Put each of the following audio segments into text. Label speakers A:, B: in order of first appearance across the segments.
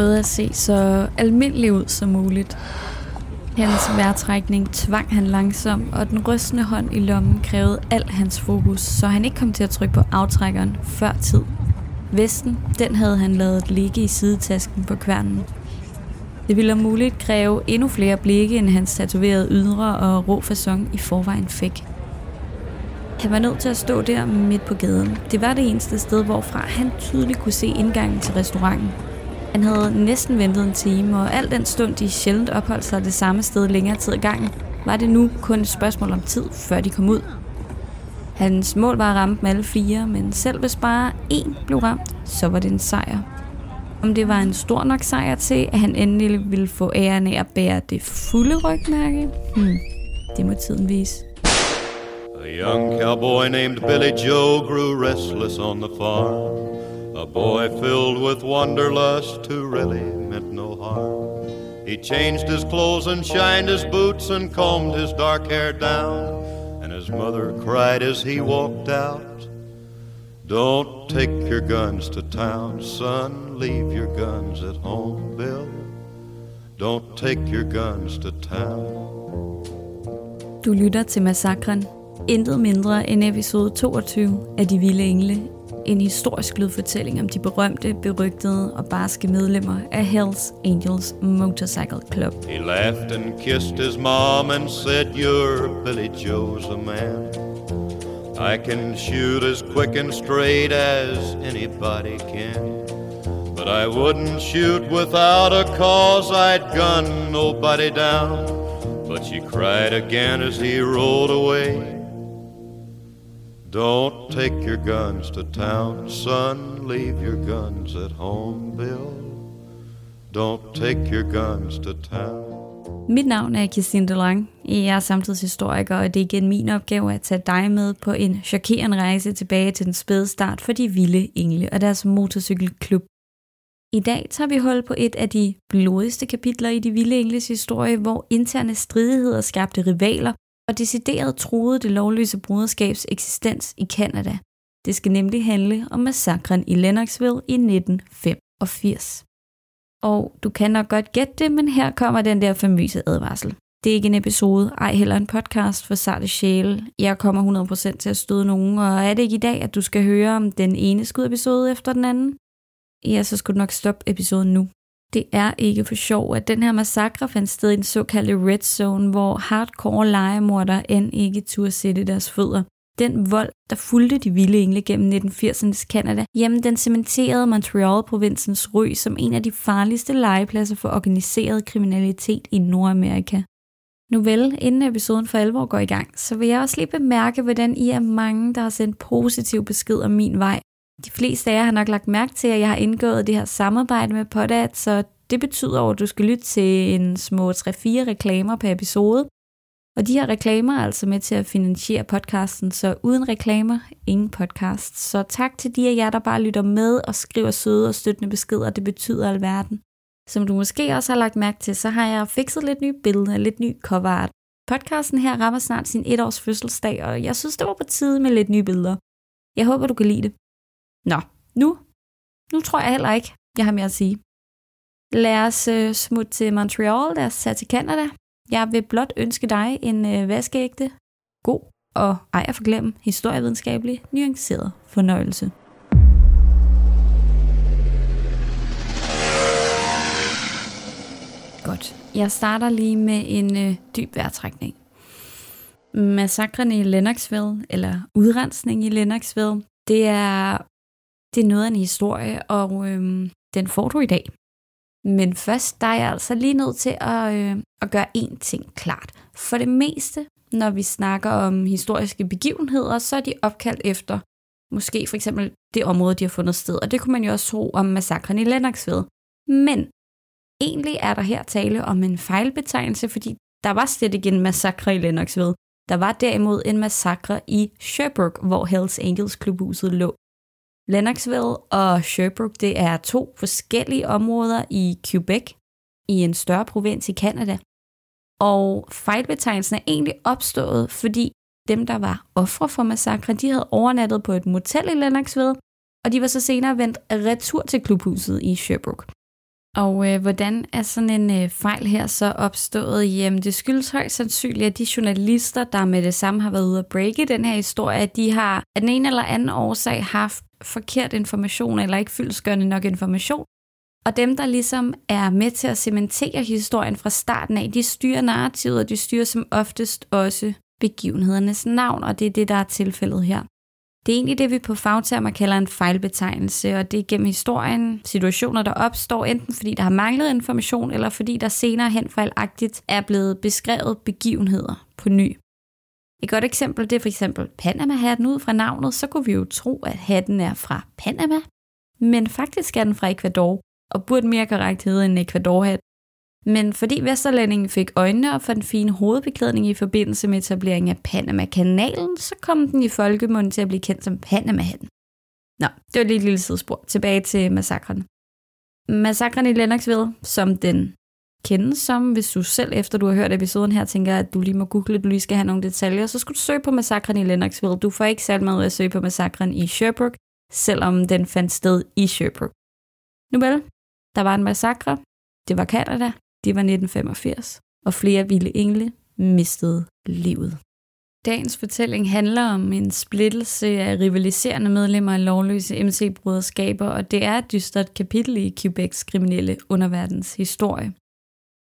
A: prøvede at se så almindelig ud som muligt. Hans vejrtrækning tvang han langsom, og den rystende hånd i lommen krævede al hans fokus, så han ikke kom til at trykke på aftrækkeren før tid. Vesten, den havde han lavet ligge i sidetasken på kværnen. Det ville om muligt kræve endnu flere blikke, end hans tatoverede ydre og rå fasong i forvejen fik. Han var nødt til at stå der midt på gaden. Det var det eneste sted, hvorfra han tydeligt kunne se indgangen til restauranten. Han havde næsten ventet en time, og al den stund de sjældent opholdt sig det samme sted længere tid ad gangen, var det nu kun et spørgsmål om tid, før de kom ud. Hans mål var at ramme dem alle fire, men selv hvis bare én blev ramt, så var det en sejr. Om det var en stor nok sejr til, at han endelig ville få æren af at bære det fulde rygmærke, hmm, det må tiden vise.
B: A young cowboy named Billy Joe grew restless on the farm. A boy filled with wanderlust who really meant no harm. He changed his clothes and shined his boots and combed his dark hair down. And his mother cried as he walked out. Don't take your guns to town, son. Leave your guns at home, Bill. Don't take your guns to town.
A: Du lytter til Massakren. Intet mindre end episode 22 af De Vilde Engle. En historisk lydfortælling om de berømte, berygtede og barske medlemmer af Hells Angels Motorcycle Club.
B: He laughed and kissed his mom and said, You're Billy Joe's a man. I can shoot as quick and straight as anybody can. But I wouldn't shoot without a cause, I'd gun nobody down. But she cried again as he rolled away. Don't take your guns to town, son. Leave your guns at home, Bill. Don't take your guns to town.
A: Mit navn er Christine Delang. Jeg er samtidshistoriker, og det er igen min opgave at tage dig med på en chokerende rejse tilbage til den spæde start for de vilde engle og deres motorcykelklub. I dag tager vi hul på et af de blodigste kapitler i de vilde engles historie, hvor interne stridigheder skabte rivaler og decideret truede det lovløse broderskabs eksistens i Kanada. Det skal nemlig handle om massakren i Lennoxville i 1985. Og du kan nok godt gætte det, men her kommer den der famøse advarsel. Det er ikke en episode, ej heller en podcast for sarte sjæle. Jeg kommer 100% til at støde nogen, og er det ikke i dag, at du skal høre om den ene skudepisode efter den anden? Ja, så skulle du nok stoppe episoden nu. Det er ikke for sjov, at den her massakre fandt sted i den såkaldte Red Zone, hvor hardcore legemorder end ikke turde sætte deres fødder. Den vold, der fulgte de vilde engle gennem 1980'ernes Canada, jamen den cementerede Montreal-provinsens ry som en af de farligste legepladser for organiseret kriminalitet i Nordamerika. Nu vel, inden episoden for alvor går i gang, så vil jeg også lige bemærke, hvordan I er mange, der har sendt positiv besked om min vej. De fleste af jer har nok lagt mærke til, at jeg har indgået det her samarbejde med Podat, så det betyder, at du skal lytte til en små 3-4 reklamer per episode. Og de her reklamer er altså med til at finansiere podcasten, så uden reklamer, ingen podcast. Så tak til de af jer, der bare lytter med og skriver søde og støttende beskeder, det betyder alverden. Som du måske også har lagt mærke til, så har jeg fikset lidt nye billeder, lidt ny cover art. Podcasten her rammer snart sin etårs fødselsdag, og jeg synes, det var på tide med lidt nye billeder. Jeg håber, du kan lide det. Nå, nu, nu tror jeg heller ikke, jeg har mere at sige. Lad os uh, smutte til Montreal, lad os tage til Canada. Jeg vil blot ønske dig en uh, vaskeægte, god og ej at forglemme historievidenskabelig, nuanceret fornøjelse. Godt. Jeg starter lige med en øh, dyb vejrtrækning. Massakren i Lennoxville, eller udrensning i Lennoxville, det er det er noget af en historie, og øhm, den får du i dag. Men først der er jeg altså lige nødt til at, øh, at gøre én ting klart. For det meste, når vi snakker om historiske begivenheder, så er de opkaldt efter måske for eksempel det område, de har fundet sted. Og det kunne man jo også tro om massakren i Lennoxville. Men egentlig er der her tale om en fejlbetegnelse, fordi der var slet ikke en massakre i Lennoxville. Der var derimod en massakre i Sherbrooke, hvor Hells Angels klubhuset lå. Lennoxville og Sherbrooke, det er to forskellige områder i Quebec, i en større provins i Canada. Og fejlbetegnelsen er egentlig opstået, fordi dem, der var ofre for massakren, de havde overnattet på et motel i Lennoxville, og de var så senere vendt retur til klubhuset i Sherbrooke. Og øh, hvordan er sådan en øh, fejl her så opstået? Jamen, det skyldes højst sandsynligt, at de journalister, der med det samme har været ude at breake den her historie, at de har af den ene eller anden årsag haft forkert information, eller ikke fyldskørende nok information. Og dem, der ligesom er med til at cementere historien fra starten af, de styrer narrativet, og de styrer som oftest også begivenhedernes navn, og det er det, der er tilfældet her. Det er egentlig det, vi på fagtermer kalder en fejlbetegnelse, og det er gennem historien situationer, der opstår enten fordi der har manglet information, eller fordi der senere hen fejlagtigt er blevet beskrevet begivenheder på ny. Et godt eksempel det er for eksempel Panama-hatten ud fra navnet, så kunne vi jo tro, at hatten er fra Panama, men faktisk er den fra Ecuador, og burde mere korrekt hedde en Ecuador-hat. Men fordi Vesterlændingen fik øjnene op for den fine hovedbeklædning i forbindelse med etableringen af Panama-kanalen, så kom den i folkemunden til at blive kendt som Panama-hatten. Nå, det var lige et lille sidespor. Tilbage til massakren. Massakren i Lennoxville, som den kendes som, hvis du selv efter du har hørt episoden her tænker, at du lige må google, du lige skal have nogle detaljer, så skal du søge på massakren i Lennoxville. Du får ikke særlig meget ud at søge på massakren i Sherbrooke, selvom den fandt sted i Sherbrooke. Nu vel, der var en massakre. Det var Canada. Det var 1985. Og flere vilde engle mistede livet. Dagens fortælling handler om en splittelse af rivaliserende medlemmer af lovløse MC-broderskaber, og det er et dystert kapitel i Quebecs kriminelle underverdens historie.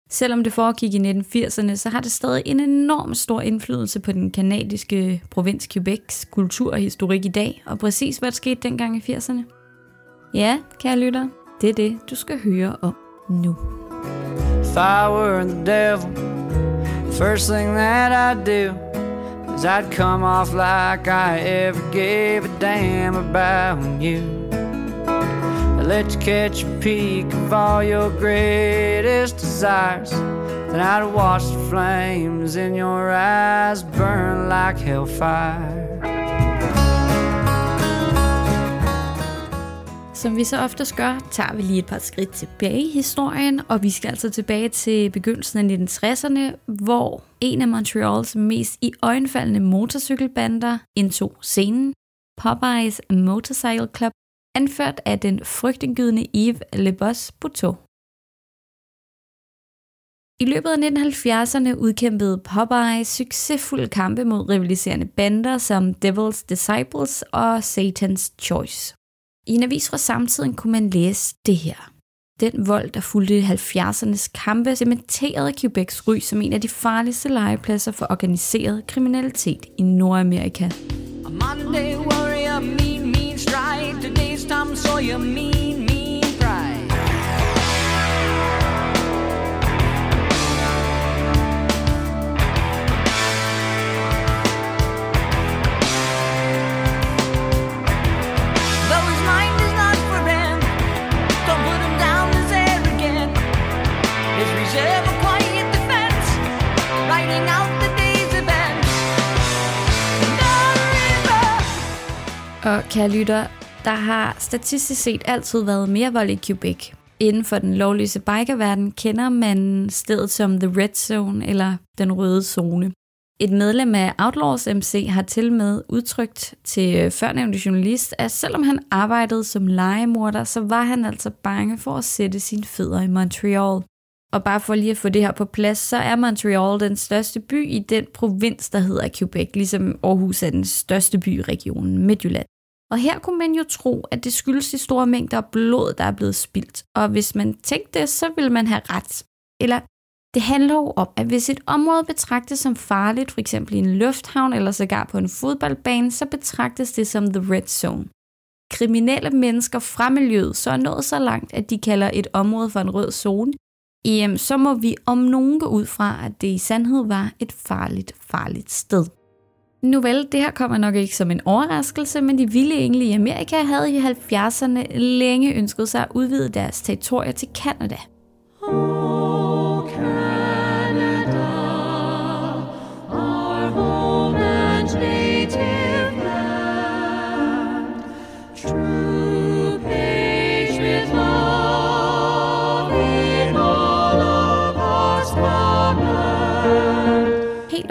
A: Selvom det foregik i 1980'erne, så har det stadig en enorm stor indflydelse på den kanadiske provins Quebecs kultur og historik i dag, og præcis hvad der skete dengang i 80'erne. Ja, kære lytter, det er det, du skal høre om nu. If I were the devil, first thing that I'd do is I'd come off like I ever gave a damn about you. Let you catch a peek of all your greatest desires. Then I'd watch the flames in your eyes burn like hellfire. Som vi så ofte gør, tager vi lige et par skridt tilbage i historien, og vi skal altså tilbage til begyndelsen af 1960'erne, hvor en af Montreals mest i øjenfaldende motorcykelbander indtog scenen, Popeyes Motorcycle Club, anført af den frygtindgydende Yves Lebos Buteau. I løbet af 1970'erne udkæmpede Popeye succesfulde kampe mod rivaliserende bander som Devil's Disciples og Satan's Choice. I en avis fra samtiden kunne man læse det her. Den vold, der fulgte 70'ernes kampe, cementerede Quebecs ry som en af de farligste legepladser for organiseret kriminalitet i Nordamerika. A Monday warrior, me. today's Tom Sawyer mean, mean pride. Though
C: his mind is not for don't put him down as arrogant. His reserve a quiet defense, out the day's events.
A: Kære lytter, der har statistisk set altid været mere vold i Quebec. Inden for den lovløse bikerverden kender man stedet som The Red Zone eller Den Røde Zone. Et medlem af Outlaws MC har til med udtrykt til øh, førnævnte journalist, at selvom han arbejdede som legemorder, så var han altså bange for at sætte sine fødder i Montreal. Og bare for lige at få det her på plads, så er Montreal den største by i den provins, der hedder Quebec, ligesom Aarhus er den største by i regionen Midtjylland. Og her kunne man jo tro, at det skyldes de store mængder blod, der er blevet spildt. Og hvis man tænkte det, så ville man have ret. Eller det handler jo om, at hvis et område betragtes som farligt, f.eks. i en lufthavn eller sågar på en fodboldbane, så betragtes det som the red zone. Kriminelle mennesker fra miljøet så er nået så langt, at de kalder et område for en rød zone, jamen så må vi om nogen gå ud fra, at det i sandhed var et farligt, farligt sted. Nu vel, det her kommer nok ikke som en overraskelse, men de vilde engle i Amerika havde i 70'erne længe ønsket sig at udvide deres territorier til Canada.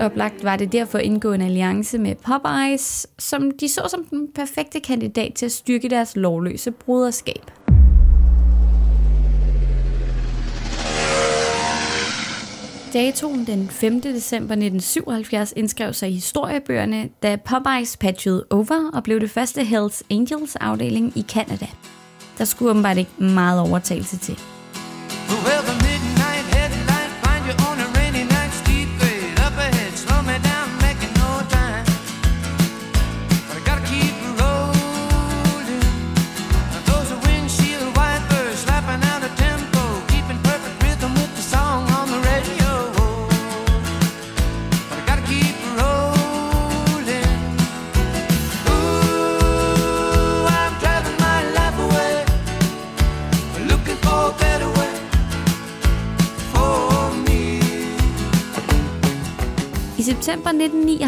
A: oplagt var det derfor indgå en alliance med Popeyes, som de så som den perfekte kandidat til at styrke deres lovløse broderskab. Datoen den 5. december 1977 indskrev sig i historiebøgerne, da Popeyes patchede over og blev det første Hells Angels afdeling i Canada. Der skulle åbenbart ikke meget overtagelse til.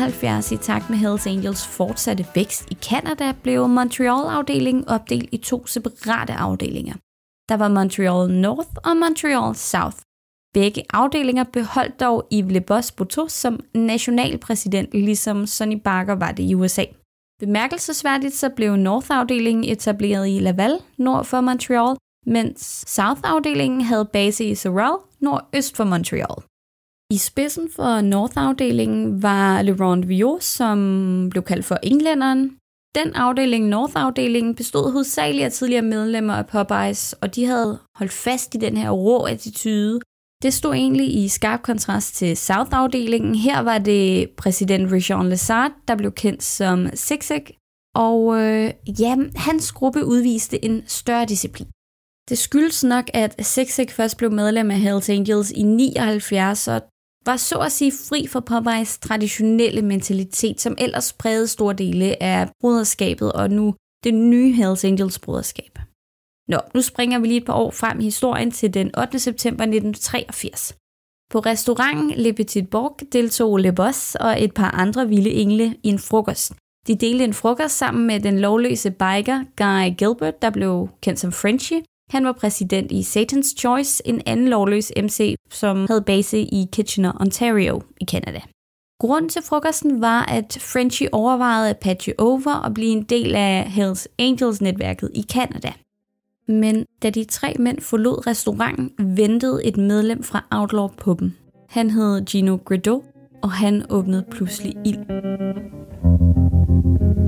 A: 1979, i takt med Hells Angels fortsatte vækst i Canada, blev Montreal-afdelingen opdelt i to separate afdelinger. Der var Montreal North og Montreal South. Begge afdelinger beholdt dog Yves Le Boss Boteau som nationalpræsident, ligesom Sonny Barker var det i USA. Bemærkelsesværdigt så blev North-afdelingen etableret i Laval, nord for Montreal, mens South-afdelingen havde base i Sorel, nordøst for Montreal. I spidsen for North-afdelingen var Laurent Viau, som blev kaldt for englænderen. Den afdeling, North-afdelingen, bestod hovedsageligt af tidligere medlemmer af Popeyes, og de havde holdt fast i den her rå attitude. Det stod egentlig i skarp kontrast til South-afdelingen. Her var det præsident Richard Lazard, der blev kendt som Zigzag, og øh, ja, hans gruppe udviste en større disciplin. Det skyldes nok, at Zigzag først blev medlem af Hells Angels i 79, og var så at sige fri for Popeyes traditionelle mentalitet, som ellers prægede store dele af broderskabet og nu det nye Hells Angels broderskab. Nå, nu springer vi lige et par år frem i historien til den 8. september 1983. På restauranten Le Petit Borg deltog Le Boss og et par andre vilde engle i en frokost. De delte en frokost sammen med den lovløse biker Guy Gilbert, der blev kendt som Frenchie, han var præsident i Satan's Choice, en anden lovløs MC, som havde base i Kitchener, Ontario i Canada. Grunden til frokosten var, at Frenchy overvejede at patche over og blive en del af Hells Angels-netværket i Canada. Men da de tre mænd forlod restauranten, ventede et medlem fra Outlaw på dem. Han hed Gino Grido, og han åbnede pludselig ild.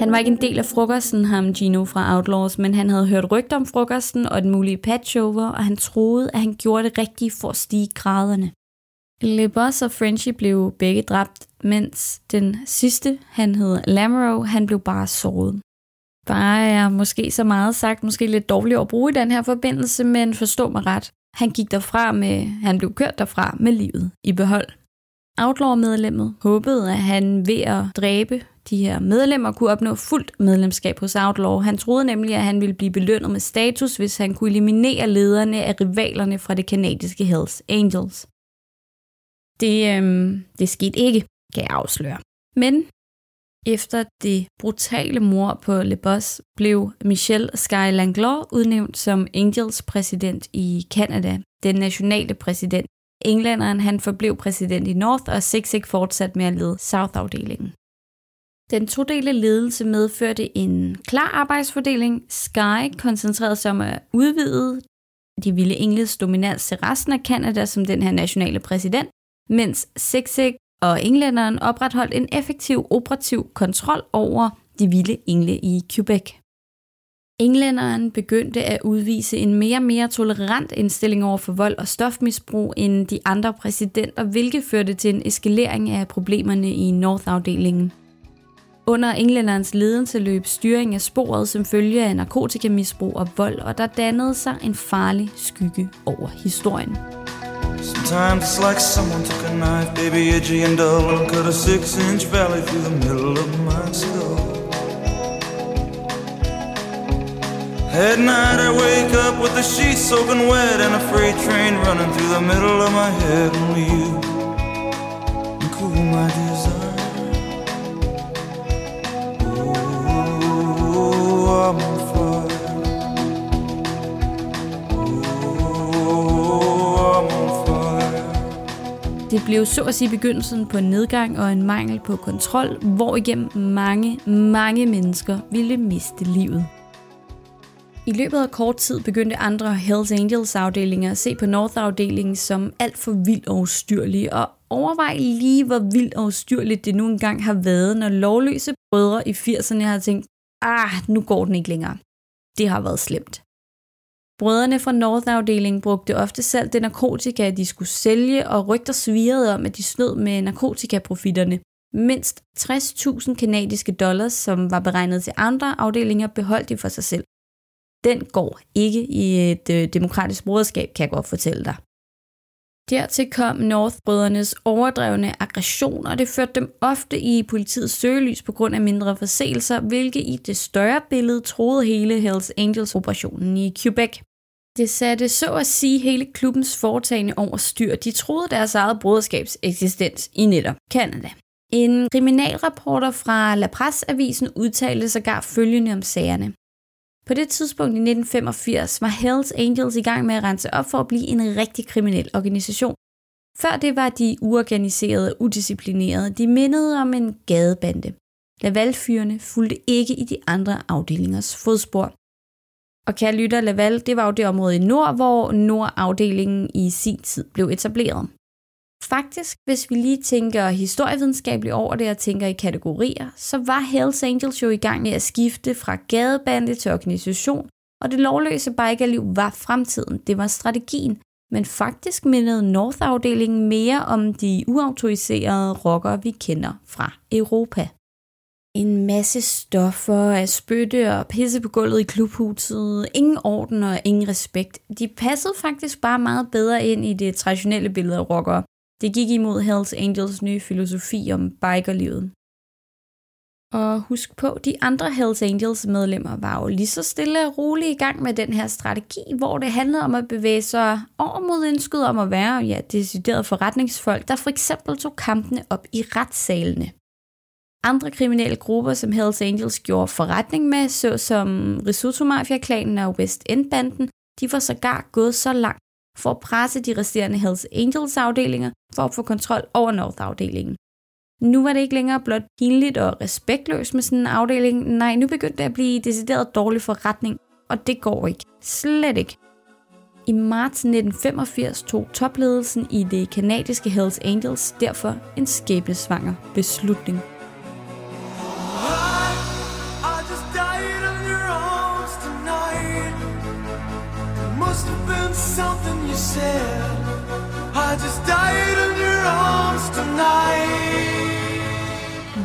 A: Han var ikke en del af frokosten, ham Gino fra Outlaws, men han havde hørt rygter om frokosten og den mulige patchover, og han troede, at han gjorde det rigtige for at stige graderne. Le Boss og Frenchy blev begge dræbt, mens den sidste, han hed Lamero, han blev bare såret. Bare er måske så meget sagt, måske lidt dårligt at bruge i den her forbindelse, men forstå mig ret. Han gik derfra med, han blev kørt derfra med livet i behold. Outlaw-medlemmet håbede, at han ved at dræbe de her medlemmer kunne opnå fuldt medlemskab hos Outlaw. Han troede nemlig, at han ville blive belønnet med status, hvis han kunne eliminere lederne af rivalerne fra det kanadiske Hells Angels. Det, øhm, det skete ikke, kan jeg afsløre. Men efter det brutale mor på Le Boss blev Michel Sky Langlois udnævnt som Angels præsident i Canada, den nationale præsident. Englænderen han forblev præsident i North, og Zigzag fortsatte med at lede South-afdelingen. Den todele ledelse medførte en klar arbejdsfordeling. Sky koncentrerede sig om at udvide de ville engles dominans til resten af Kanada som den her nationale præsident, mens Zigzag og englænderen opretholdt en effektiv operativ kontrol over de vilde engle i Quebec. Englænderen begyndte at udvise en mere og mere tolerant indstilling over for vold og stofmisbrug end de andre præsidenter, hvilket førte til en eskalering af problemerne i North-afdelingen. Under englænderens ledelse løb styring af sporet som følge af narkotikamisbrug og vold, og der dannede sig en farlig skygge over historien. Sometimes it's like someone took a knife, baby, edgy and dull, and cut a six-inch valley through the middle of my skull. At night I wake up with the sheets soaking wet and a freight train running through the middle of my head. Only you my desire. Oh, I'm on fire. Oh, I'm on fire. Det blev så at sige begyndelsen på en nedgang og en mangel på kontrol, hvor igennem mange, mange mennesker ville miste livet. I løbet af kort tid begyndte andre Hells Angels afdelinger at se på North-afdelingen som alt for vild og ustyrlig, og overvej lige, hvor vildt og ustyrligt det nu engang har været, når lovløse brødre i 80'erne har tænkt, ah, nu går den ikke længere. Det har været slemt. Brødrene fra North-afdelingen brugte ofte selv det narkotika, de skulle sælge, og rygter svirrede om, at de snød med narkotikaprofitterne. Mindst 60.000 kanadiske dollars, som var beregnet til andre afdelinger, beholdt de for sig selv den går ikke i et øh, demokratisk broderskab, kan jeg godt fortælle dig. Dertil kom Northbrødrenes overdrevne aggression, og det førte dem ofte i politiets søgelys på grund af mindre forseelser, hvilket i det større billede troede hele Hells Angels-operationen i Quebec. Det satte så at sige hele klubbens foretagende over styr. De troede deres eget broderskabs eksistens i netop Canada. En kriminalreporter fra La Presse-avisen udtalte sågar følgende om sagerne. På det tidspunkt i 1985 var Hells Angels i gang med at rense op for at blive en rigtig kriminel organisation. Før det var de uorganiserede og udisciplinerede. De mindede om en gadebande. Lavalfyrene fulgte ikke i de andre afdelingers fodspor. Og kære lytter, Laval, det var jo det område i nord, hvor Nordafdelingen i sin tid blev etableret. Faktisk, hvis vi lige tænker historievidenskabeligt over det og tænker i kategorier, så var Hells Angels jo i gang med at skifte fra gadebande til organisation, og det lovløse bikerliv var fremtiden, det var strategien, men faktisk mindede North-afdelingen mere om de uautoriserede rockere, vi kender fra Europa. En masse stoffer af spytte og pisse på gulvet i klubhuset, ingen orden og ingen respekt. De passede faktisk bare meget bedre ind i det traditionelle billede af rockere. Det gik imod Hells Angels nye filosofi om bikerlivet. Og husk på, de andre Hells Angels medlemmer var jo lige så stille og roligt i gang med den her strategi, hvor det handlede om at bevæge sig over mod ønsket om at være ja, deciderede forretningsfolk, der for eksempel tog kampene op i retssalene. Andre kriminelle grupper, som Hells Angels gjorde forretning med, såsom Risotto Mafia-klanen og West End-banden, de var sågar gået så langt, for at presse de resterende Hells Angels afdelinger for at få kontrol over North-afdelingen. Nu var det ikke længere blot pinligt og respektløst med sådan en afdeling. Nej, nu begyndte det at blive decideret dårlig forretning, og det går ikke. Slet ikke. I marts 1985 tog topledelsen i det kanadiske Hells Angels derfor en skæbnesvanger beslutning. Something you said I just died in your arms tonight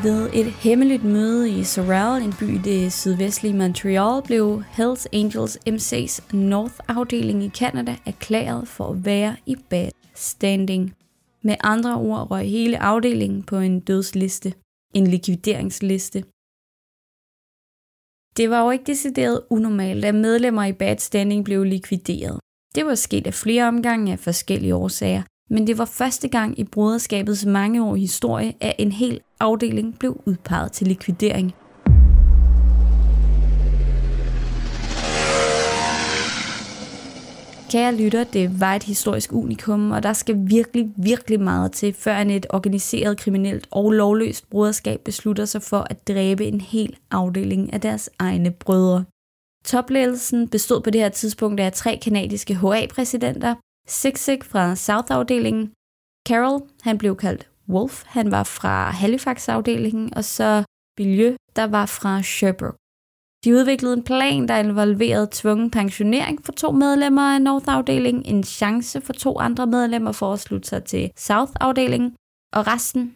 A: ved et hemmeligt møde i Sorel, en by i det sydvestlige Montreal, blev Hells Angels MC's North-afdeling i Canada erklæret for at være i bad standing. Med andre ord røg hele afdelingen på en dødsliste, en likvideringsliste. Det var jo ikke decideret unormalt, at medlemmer i bad standing blev likvideret. Det var sket af flere omgange af forskellige årsager, men det var første gang i broderskabets mangeårige historie, at en hel afdeling blev udpeget til likvidering. Kære lytter, det var et historisk unikum, og der skal virkelig, virkelig meget til, før et organiseret kriminelt og lovløst broderskab beslutter sig for at dræbe en hel afdeling af deres egne brødre. Topledelsen bestod på det her tidspunkt af tre kanadiske HA-præsidenter, Sigsig fra South-afdelingen, Carol, han blev kaldt Wolf, han var fra Halifax-afdelingen, og så Bilieu, der var fra Sherbrooke. De udviklede en plan, der involverede tvungen pensionering for to medlemmer af North-afdelingen, en chance for to andre medlemmer for at slutte sig til South-afdelingen, og resten,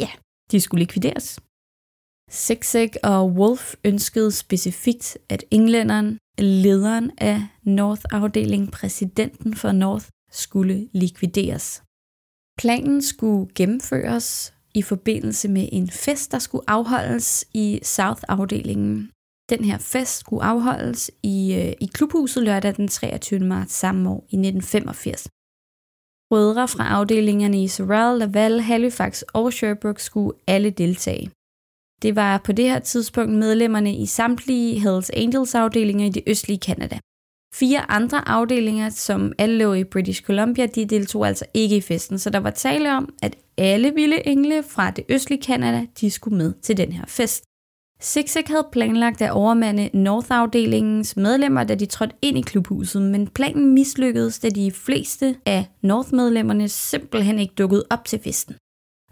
A: ja, de skulle likvideres. Sexeg og Wolf ønskede specifikt, at englænderen, lederen af North-afdelingen, præsidenten for North, skulle likvideres. Planen skulle gennemføres i forbindelse med en fest, der skulle afholdes i South-afdelingen. Den her fest skulle afholdes i, øh, i klubhuset lørdag den 23. marts samme år i 1985. rødre fra afdelingerne i Sorrel, Laval, Halifax og Sherbrooke skulle alle deltage. Det var på det her tidspunkt medlemmerne i samtlige Hells Angels afdelinger i det østlige Kanada. Fire andre afdelinger, som alle lå i British Columbia, de deltog altså ikke i festen, så der var tale om, at alle vilde engle fra det østlige Kanada, de skulle med til den her fest. Zigzag havde planlagt at overmande North-afdelingens medlemmer, da de trådte ind i klubhuset, men planen mislykkedes, da de fleste af North-medlemmerne simpelthen ikke dukkede op til festen.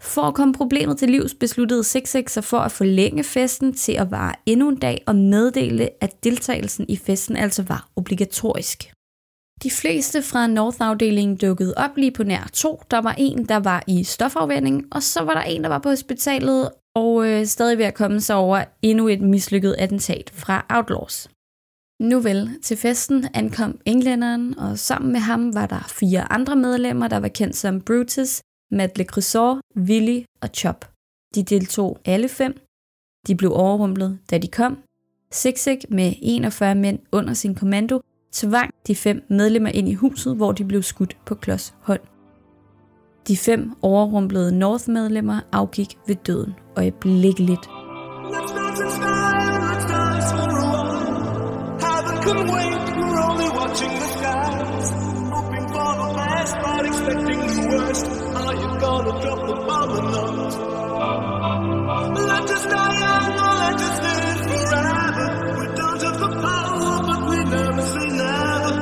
A: For at komme problemet til livs besluttede Zigzag sig for at forlænge festen til at vare endnu en dag og meddele, at deltagelsen i festen altså var obligatorisk. De fleste fra North-afdelingen dukkede op lige på nær to. Der var en, der var i stofafvænding, og så var der en, der var på hospitalet og øh, stadig ved at komme sig over endnu et mislykket attentat fra Outlaws. Nu vel, til festen ankom englænderen, og sammen med ham var der fire andre medlemmer, der var kendt som Brutus, Matt Le Cresor, Willy og Chop. De deltog alle fem. De blev overrumplet, da de kom. Zigzag med 41 mænd under sin kommando tvang de fem medlemmer ind i huset, hvor de blev skudt på klods hånd. De fem overrumplede North-medlemmer afgik ved døden øjeblikkeligt. expecting the worst. Gonna drop the bomb or not? Let us die young or let us live forever. We don't have the power, but we never say never.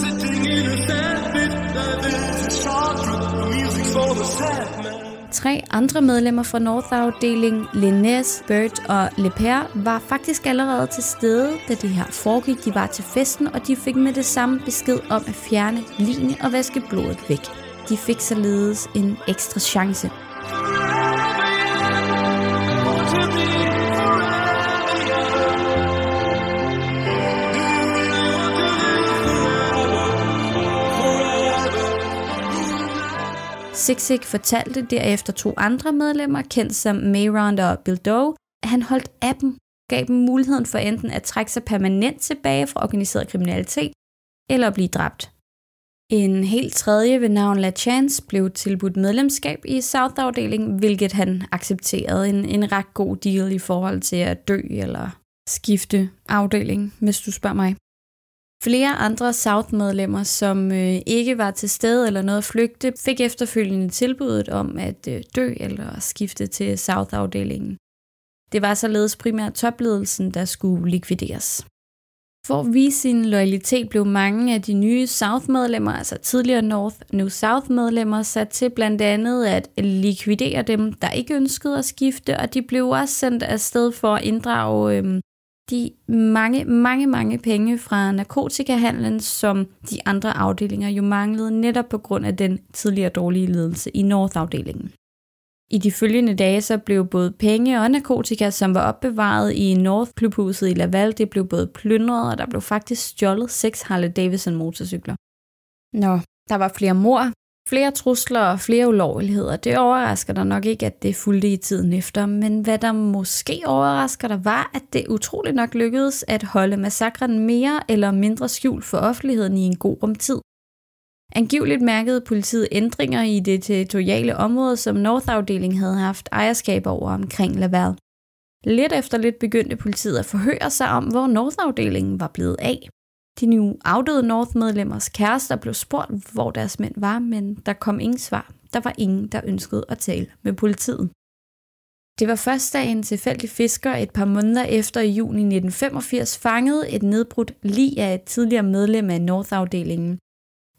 A: Sitting in a sandpit, that is a short trip. The music's for the sad man. Tre andre medlemmer fra North-afdelingen, Linnes, Bert og Leper, var faktisk allerede til stede, da det her foregik. De var til festen, og de fik med det samme besked om at fjerne line og vaske blodet væk. De fik således en ekstra chance. Zigzag fortalte derefter to andre medlemmer, kendt som Mayron og Bill Doe, at han holdt af dem, gav dem muligheden for enten at trække sig permanent tilbage fra organiseret kriminalitet, eller at blive dræbt. En helt tredje ved navn La Chance blev tilbudt medlemskab i South-afdelingen, hvilket han accepterede en, en ret god deal i forhold til at dø eller skifte afdeling, hvis du spørger mig. Flere andre South-medlemmer, som øh, ikke var til stede eller noget at flygte, fik efterfølgende tilbuddet om at øh, dø eller skifte til South-afdelingen. Det var således primært topledelsen, der skulle likvideres. For at vise sin loyalitet blev mange af de nye South-medlemmer, altså tidligere North, New South-medlemmer, sat til blandt andet at likvidere dem, der ikke ønskede at skifte, og de blev også sendt afsted for at inddrage øhm, de mange, mange, mange penge fra narkotikahandlen, som de andre afdelinger jo manglede netop på grund af den tidligere dårlige ledelse i North-afdelingen. I de følgende dage så blev både penge og narkotika, som var opbevaret i North Klubhuset i Laval, det blev både plyndret, og der blev faktisk stjålet seks Harley Davidson motorcykler. Nå, der var flere mor, flere trusler og flere ulovligheder. Det overrasker dig nok ikke, at det fulgte i tiden efter, men hvad der måske overrasker dig var, at det utroligt nok lykkedes at holde massakren mere eller mindre skjult for offentligheden i en god rum tid. Angiveligt mærkede politiet ændringer i det territoriale område, som North-afdelingen havde haft ejerskab over omkring Laval. Lidt efter lidt begyndte politiet at forhøre sig om, hvor North-afdelingen var blevet af. De nu afdøde North-medlemmers kærester blev spurgt, hvor deres mænd var, men der kom ingen svar. Der var ingen, der ønskede at tale med politiet. Det var først, da en tilfældig fisker et par måneder efter i juni 1985 fangede et nedbrudt lig af et tidligere medlem af North-afdelingen.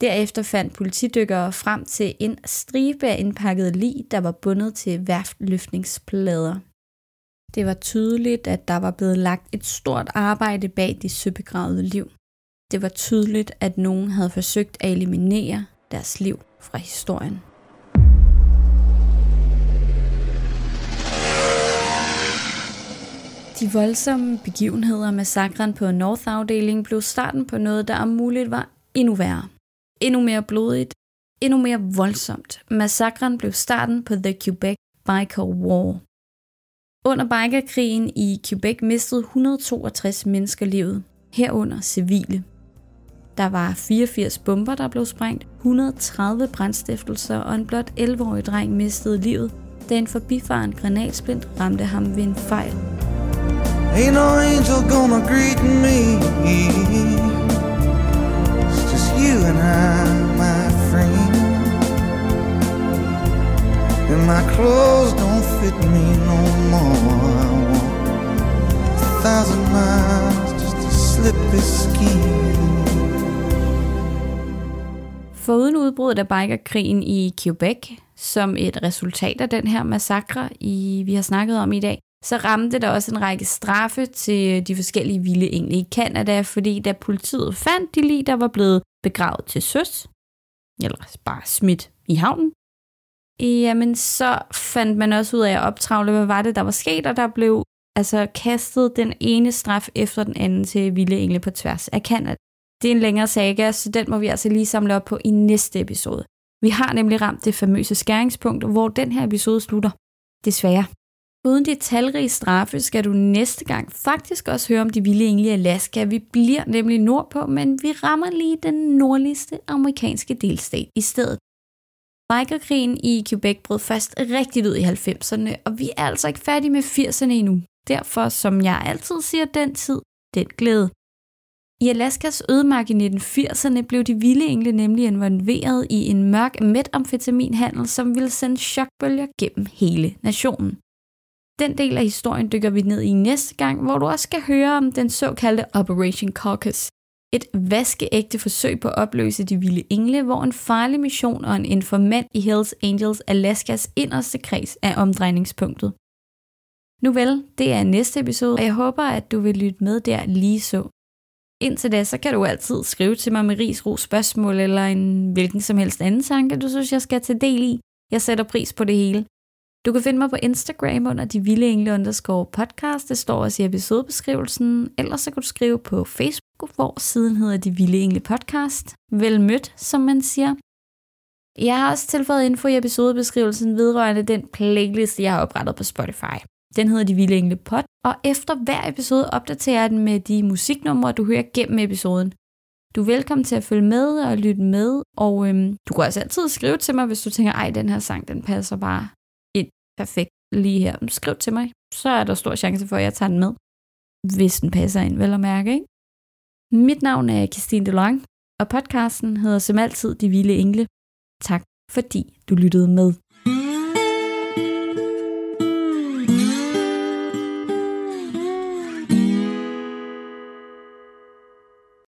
A: Derefter fandt politidykkere frem til en stribe af indpakket lig, der var bundet til værftløftningsplader. Det var tydeligt, at der var blevet lagt et stort arbejde bag de søbegravede liv. Det var tydeligt, at nogen havde forsøgt at eliminere deres liv fra historien. De voldsomme begivenheder med på North-afdelingen blev starten på noget, der om muligt var endnu værre endnu mere blodigt, endnu mere voldsomt. Massakren blev starten på The Quebec Biker War. Under bikerkrigen i Quebec mistede 162 mennesker livet, herunder civile. Der var 84 bomber, der blev sprængt, 130 brændstiftelser og en blot 11-årig dreng mistede livet, da en forbifaren granatsplint ramte ham ved en fejl. Ain't no angel gonna greet me. And I, my friend. And my clothes don't fit me no more. I want a thousand miles just to slip this skin. Foruden udbruddet af bikerkrigen i Quebec, som et resultat af den her massakre, i, vi har snakket om i dag, så ramte der også en række straffe til de forskellige vilde engle i Kanada, fordi da politiet fandt de lige, der var blevet begravet til søs, eller bare smidt i havnen, jamen så fandt man også ud af at optravle, hvad var det, der var sket, og der blev altså kastet den ene straf efter den anden til vilde engle på tværs af Kanada. Det er en længere saga, så den må vi altså lige samle op på i næste episode. Vi har nemlig ramt det famøse skæringspunkt, hvor den her episode slutter. Desværre. Uden de talrige straffe skal du næste gang faktisk også høre om de vilde engle i Alaska. Vi bliver nemlig nordpå, men vi rammer lige den nordligste amerikanske delstat i stedet. Bikerkrigen i Quebec brød først rigtigt ud i 90'erne, og vi er altså ikke færdige med 80'erne endnu. Derfor, som jeg altid siger, den tid, den glæde. I Alaskas ødemark i 1980'erne blev de vilde engle nemlig involveret i en mørk metamfetaminhandel, som ville sende chokbølger gennem hele nationen. Den del af historien dykker vi ned i næste gang, hvor du også skal høre om den såkaldte Operation Caucus. Et vaskeægte forsøg på at opløse de vilde engle, hvor en farlig mission og en informant i Hells Angels Alaskas inderste kreds er omdrejningspunktet. Nu vel, det er næste episode, og jeg håber, at du vil lytte med der lige så. Indtil da, så kan du altid skrive til mig med ris, ro, spørgsmål eller en hvilken som helst anden tanke, du synes, jeg skal tage del i. Jeg sætter pris på det hele. Du kan finde mig på Instagram under de vilde engle underscore podcast. Det står også i episodebeskrivelsen. Ellers så kan du skrive på Facebook, hvor siden hedder de vilde engle podcast. Vel mødt, som man siger. Jeg har også tilføjet info i episodebeskrivelsen vedrørende den playlist, jeg har oprettet på Spotify. Den hedder De Vilde Engle Pod, og efter hver episode opdaterer jeg den med de musiknumre, du hører gennem episoden. Du er velkommen til at følge med og lytte med, og øhm, du kan også altid skrive til mig, hvis du tænker, ej, den her sang, den passer bare perfekt lige her. Skriv til mig, så er der stor chance for, at jeg tager den med, hvis den passer ind, vel at mærke, ikke? Mit navn er Christine DeLong, og podcasten hedder som altid De Vilde Engle. Tak fordi du lyttede med.